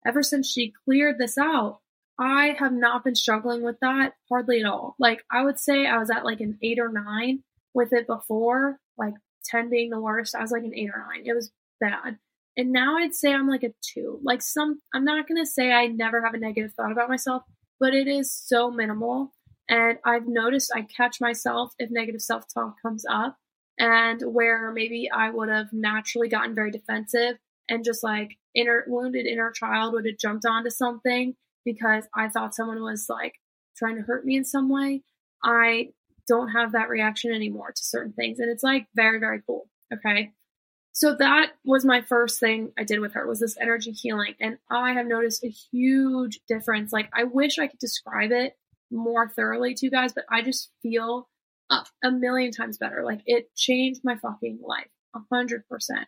ever since she cleared this out, I have not been struggling with that hardly at all. Like I would say I was at like an eight or nine with it before, like 10 being the worst. I was like an eight or nine. It was bad. And now I'd say I'm like a two. Like some, I'm not going to say I never have a negative thought about myself, but it is so minimal. And I've noticed I catch myself if negative self talk comes up and where maybe I would have naturally gotten very defensive and just like inner wounded inner child would have jumped onto something because I thought someone was like trying to hurt me in some way. I don't have that reaction anymore to certain things. And it's like very, very cool. Okay. So that was my first thing I did with her was this energy healing. And I have noticed a huge difference. Like I wish I could describe it more thoroughly to you guys, but I just feel a, a million times better. Like it changed my fucking life a hundred percent.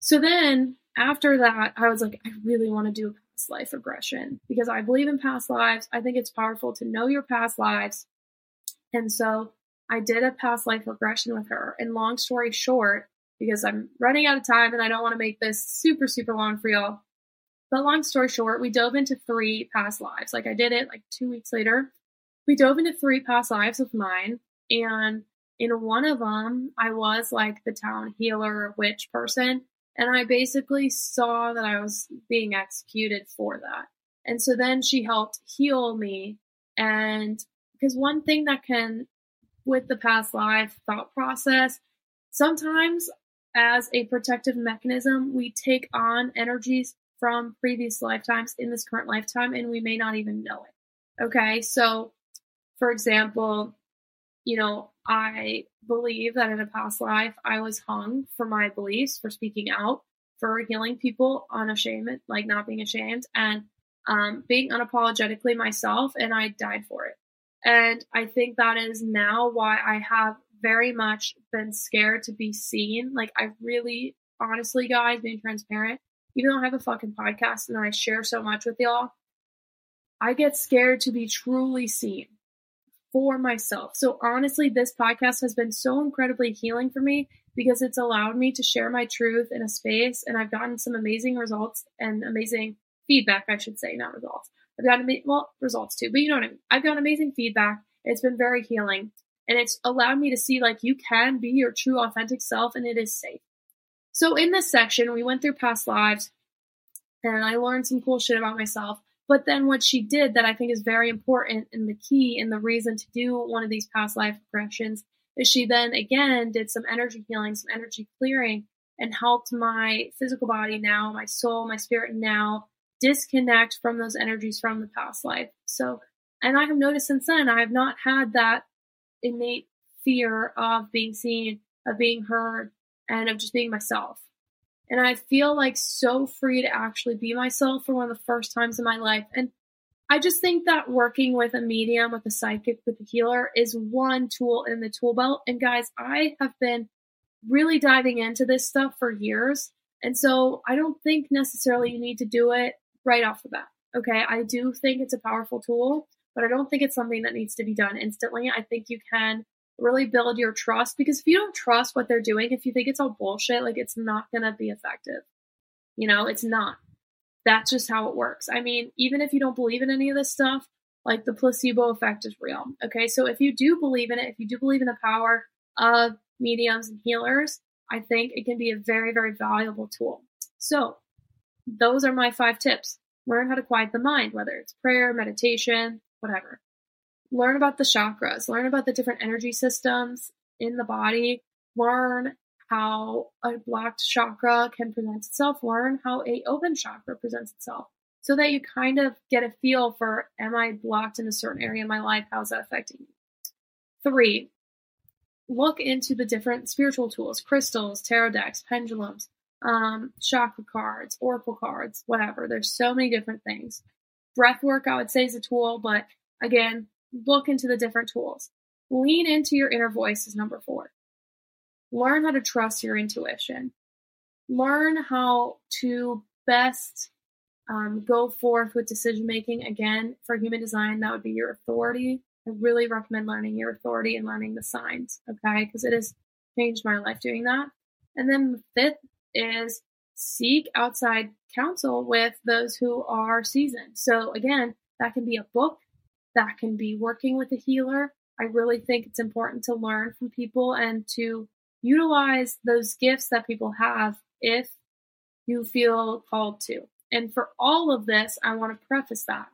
So then after that, I was like, I really want to do a past life regression because I believe in past lives. I think it's powerful to know your past lives. And so I did a past life regression with her. And long story short, because I'm running out of time and I don't want to make this super, super long for y'all. But long story short, we dove into three past lives. Like I did it like two weeks later. We dove into three past lives of mine. And in one of them, I was like the town healer witch person. And I basically saw that I was being executed for that. And so then she helped heal me. And because one thing that can, with the past life thought process, sometimes as a protective mechanism, we take on energies from previous lifetimes in this current lifetime and we may not even know it. Okay, so for example, you know, I believe that in a past life I was hung for my beliefs, for speaking out, for healing people unashamed, like not being ashamed, and um, being unapologetically myself, and I died for it. And I think that is now why I have very much been scared to be seen. Like, I really, honestly, guys, being transparent, even though I have a fucking podcast and I share so much with y'all, I get scared to be truly seen for myself. So, honestly, this podcast has been so incredibly healing for me because it's allowed me to share my truth in a space and I've gotten some amazing results and amazing feedback, I should say, not results. I've gotten, well, results too, but you know what I mean. I've gotten amazing feedback. It's been very healing and it's allowed me to see like you can be your true authentic self and it is safe. So in this section, we went through past lives and I learned some cool shit about myself. But then what she did that I think is very important and the key and the reason to do one of these past life regressions is she then again did some energy healing, some energy clearing and helped my physical body now, my soul, my spirit now disconnect from those energies from the past life. So, and I have noticed since then, I have not had that innate fear of being seen, of being heard, and of just being myself. And I feel like so free to actually be myself for one of the first times in my life. And I just think that working with a medium, with a psychic, with a healer is one tool in the tool belt. And guys, I have been really diving into this stuff for years. And so I don't think necessarily you need to do it right off the bat. Okay. I do think it's a powerful tool but I don't think it's something that needs to be done instantly. I think you can really build your trust because if you don't trust what they're doing, if you think it's all bullshit, like it's not going to be effective. You know, it's not. That's just how it works. I mean, even if you don't believe in any of this stuff, like the placebo effect is real. Okay. So if you do believe in it, if you do believe in the power of mediums and healers, I think it can be a very, very valuable tool. So those are my five tips. Learn how to quiet the mind, whether it's prayer, meditation, whatever. Learn about the chakras, learn about the different energy systems in the body, learn how a blocked chakra can present itself, learn how a open chakra presents itself so that you kind of get a feel for am I blocked in a certain area in my life? How's that affecting me? Three, look into the different spiritual tools, crystals, tarot decks, pendulums, um, chakra cards, oracle cards, whatever. There's so many different things breath work, I would say, is a tool, but again, look into the different tools. Lean into your inner voice is number four. Learn how to trust your intuition. Learn how to best um, go forth with decision making. Again, for human design, that would be your authority. I really recommend learning your authority and learning the signs, okay? Because it has changed my life doing that. And then the fifth is seek outside counsel with those who are seasoned. So again, That can be a book, that can be working with a healer. I really think it's important to learn from people and to utilize those gifts that people have if you feel called to. And for all of this, I want to preface that.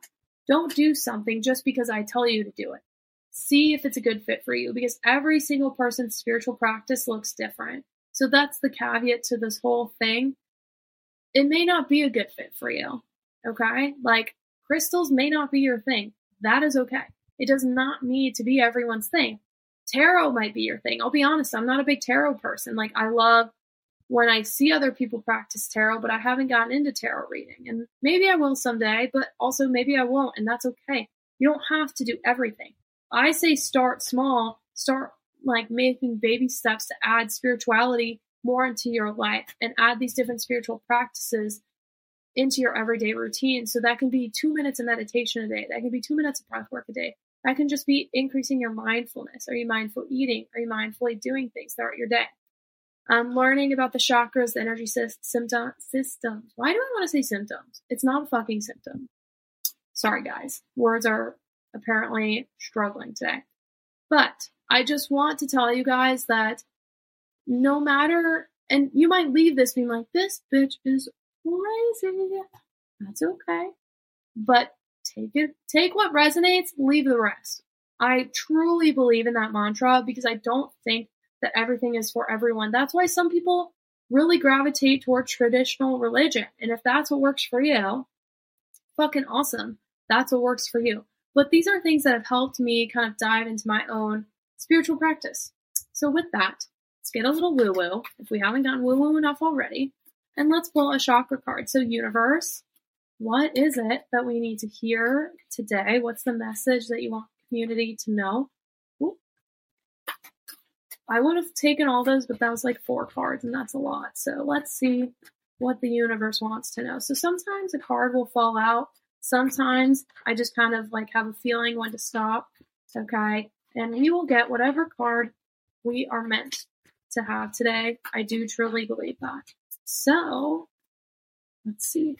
Don't do something just because I tell you to do it. See if it's a good fit for you because every single person's spiritual practice looks different. So that's the caveat to this whole thing. It may not be a good fit for you. Okay. Like crystals may not be your thing. That is okay. It does not need to be everyone's thing. Tarot might be your thing. I'll be honest, I'm not a big tarot person. Like, I love when I see other people practice tarot, but I haven't gotten into tarot reading. And maybe I will someday, but also maybe I won't, and that's okay. You don't have to do everything. I say start small, start like making baby steps to add spirituality more into your life and add these different spiritual practices into your everyday routine. So that can be two minutes of meditation a day. That can be two minutes of breath work a day. That can just be increasing your mindfulness. Are you mindful eating? Are you mindfully doing things throughout your day? Um, learning about the chakras, the energy sy- symptom, systems. Why do I want to say symptoms? It's not a fucking symptom. Sorry, guys. Words are apparently struggling today. But I just want to tell you guys that no matter, and you might leave this being like, this bitch is crazy. That's okay. But take it, take what resonates, leave the rest. I truly believe in that mantra because I don't think that everything is for everyone. That's why some people really gravitate toward traditional religion. And if that's what works for you, fucking awesome. That's what works for you. But these are things that have helped me kind of dive into my own spiritual practice. So with that, let's get a little woo woo if we haven't gotten woo woo enough already. And let's pull a chakra card. So, universe, what is it that we need to hear today? What's the message that you want community to know? I would have taken all those, but that was like four cards, and that's a lot. So, let's see what the universe wants to know. So, sometimes a card will fall out. Sometimes I just kind of like have a feeling when to stop. Okay. And we will get whatever card we are meant to have today. I do truly believe that. So let's see.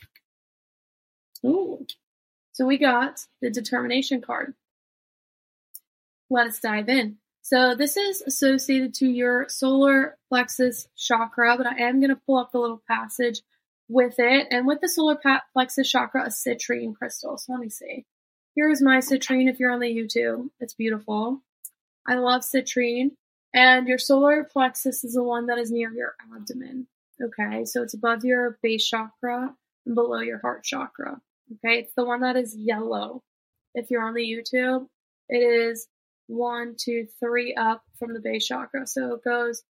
Oh, so we got the determination card. Let us dive in. So this is associated to your solar plexus chakra, but I am going to pull up the little passage with it. And with the solar plexus chakra, a citrine crystal. So let me see. Here's my citrine if you're on the YouTube. It's beautiful. I love citrine. And your solar plexus is the one that is near your abdomen. Okay, so it's above your base chakra and below your heart chakra. Okay, it's the one that is yellow. If you're on the YouTube, it is one, two, three up from the base chakra. So it goes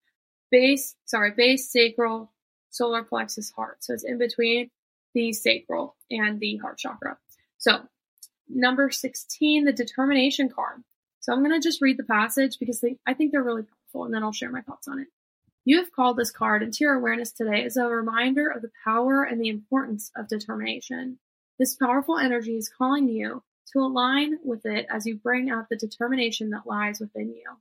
base, sorry, base, sacral, solar plexus, heart. So it's in between the sacral and the heart chakra. So number 16, the determination card. So I'm going to just read the passage because they, I think they're really powerful and then I'll share my thoughts on it. You have called this card into your awareness today as a reminder of the power and the importance of determination. This powerful energy is calling you to align with it as you bring out the determination that lies within you.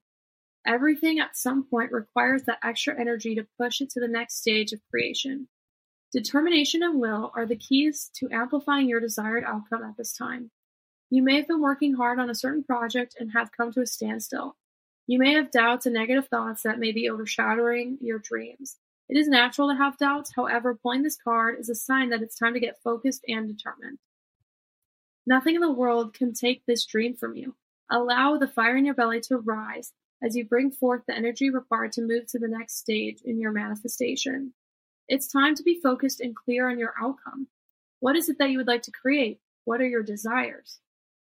Everything at some point requires that extra energy to push it to the next stage of creation. Determination and will are the keys to amplifying your desired outcome at this time. You may have been working hard on a certain project and have come to a standstill. You may have doubts and negative thoughts that may be overshadowing your dreams. It is natural to have doubts, however, pulling this card is a sign that it's time to get focused and determined. Nothing in the world can take this dream from you. Allow the fire in your belly to rise as you bring forth the energy required to move to the next stage in your manifestation. It's time to be focused and clear on your outcome. What is it that you would like to create? What are your desires?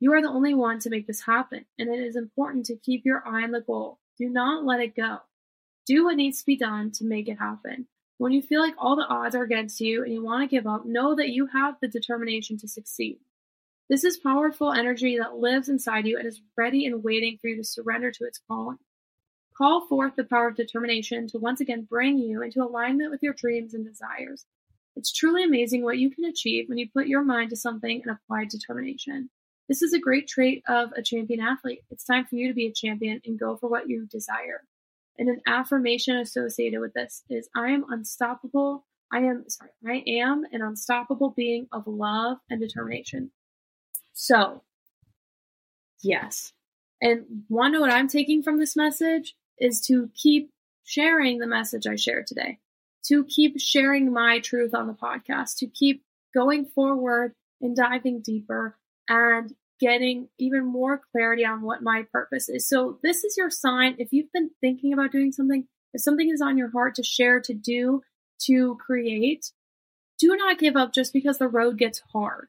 You are the only one to make this happen, and it is important to keep your eye on the goal. Do not let it go. Do what needs to be done to make it happen. When you feel like all the odds are against you and you want to give up, know that you have the determination to succeed. This is powerful energy that lives inside you and is ready and waiting for you to surrender to its calling. Call forth the power of determination to once again bring you into alignment with your dreams and desires. It's truly amazing what you can achieve when you put your mind to something and apply determination. This is a great trait of a champion athlete. It's time for you to be a champion and go for what you desire. And an affirmation associated with this is I am unstoppable. I am, sorry, I am an unstoppable being of love and determination. So, yes. And one note I'm taking from this message is to keep sharing the message I shared today, to keep sharing my truth on the podcast, to keep going forward and diving deeper and getting even more clarity on what my purpose is. So, this is your sign. If you've been thinking about doing something, if something is on your heart to share, to do, to create, do not give up just because the road gets hard.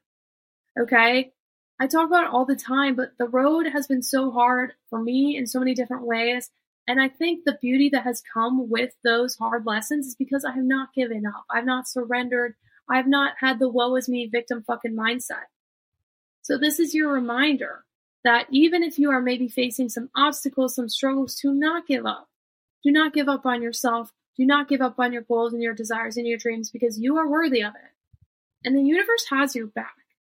Okay? I talk about it all the time, but the road has been so hard for me in so many different ways. And I think the beauty that has come with those hard lessons is because I have not given up. I've not surrendered. I've not had the woe is me victim fucking mindset. So this is your reminder that even if you are maybe facing some obstacles, some struggles, to not give up. Do not give up on yourself. Do not give up on your goals and your desires and your dreams because you are worthy of it. And the universe has your back.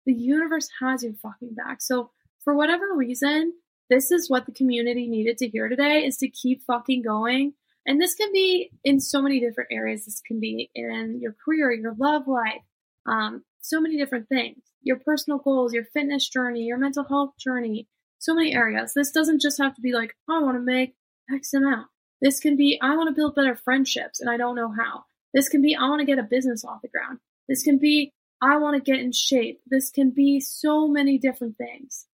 The universe has your fucking back. So for whatever reason, this is what the community needed to hear today is to keep fucking going. And this can be in so many different areas. This can be in your career, your love life, um, so many different things, your personal goals, your fitness journey, your mental health journey, so many areas. This doesn't just have to be like, I want to make X amount. This can be, I want to build better friendships and I don't know how. This can be, I want to get a business off the ground. This can be, I want to get in shape. This can be so many different things.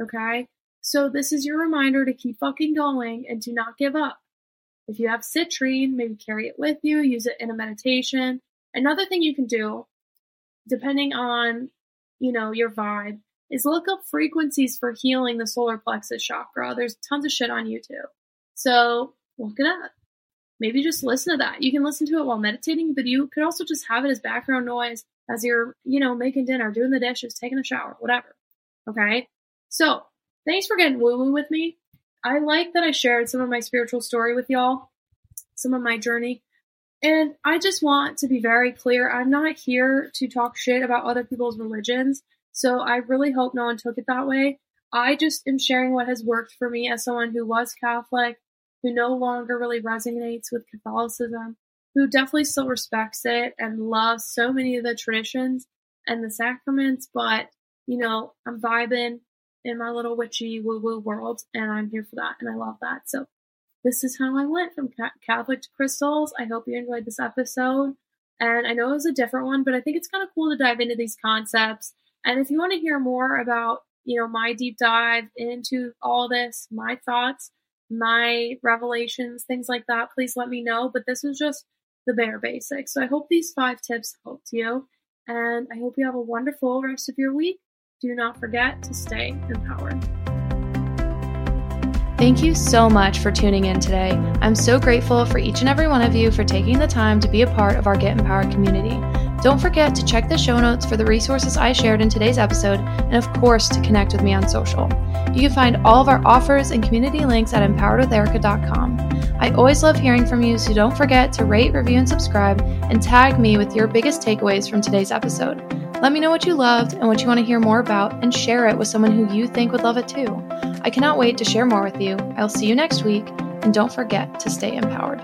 Okay? So this is your reminder to keep fucking going and do not give up. If you have citrine, maybe carry it with you, use it in a meditation. Another thing you can do, depending on, you know, your vibe, is look up frequencies for healing the solar plexus chakra. There's tons of shit on YouTube. So look it up. Maybe just listen to that. You can listen to it while meditating, but you could also just have it as background noise as you're, you know, making dinner, doing the dishes, taking a shower, whatever. Okay. So thanks for getting woo woo with me. I like that I shared some of my spiritual story with y'all, some of my journey. And I just want to be very clear I'm not here to talk shit about other people's religions. So I really hope no one took it that way. I just am sharing what has worked for me as someone who was Catholic, who no longer really resonates with Catholicism, who definitely still respects it and loves so many of the traditions and the sacraments, but you know, I'm vibing in my little witchy woo woo world and I'm here for that and I love that. So this is how I went from Catholic to crystals. I hope you enjoyed this episode. And I know it was a different one, but I think it's kind of cool to dive into these concepts. And if you want to hear more about, you know, my deep dive into all this, my thoughts, my revelations, things like that, please let me know. But this was just the bare basics. So I hope these five tips helped you, and I hope you have a wonderful rest of your week. Do not forget to stay empowered. Thank you so much for tuning in today. I'm so grateful for each and every one of you for taking the time to be a part of our Get Empowered community. Don't forget to check the show notes for the resources I shared in today's episode, and of course, to connect with me on social. You can find all of our offers and community links at empoweredwitherica.com. I always love hearing from you, so don't forget to rate, review, and subscribe, and tag me with your biggest takeaways from today's episode. Let me know what you loved and what you want to hear more about, and share it with someone who you think would love it too. I cannot wait to share more with you. I'll see you next week, and don't forget to stay empowered.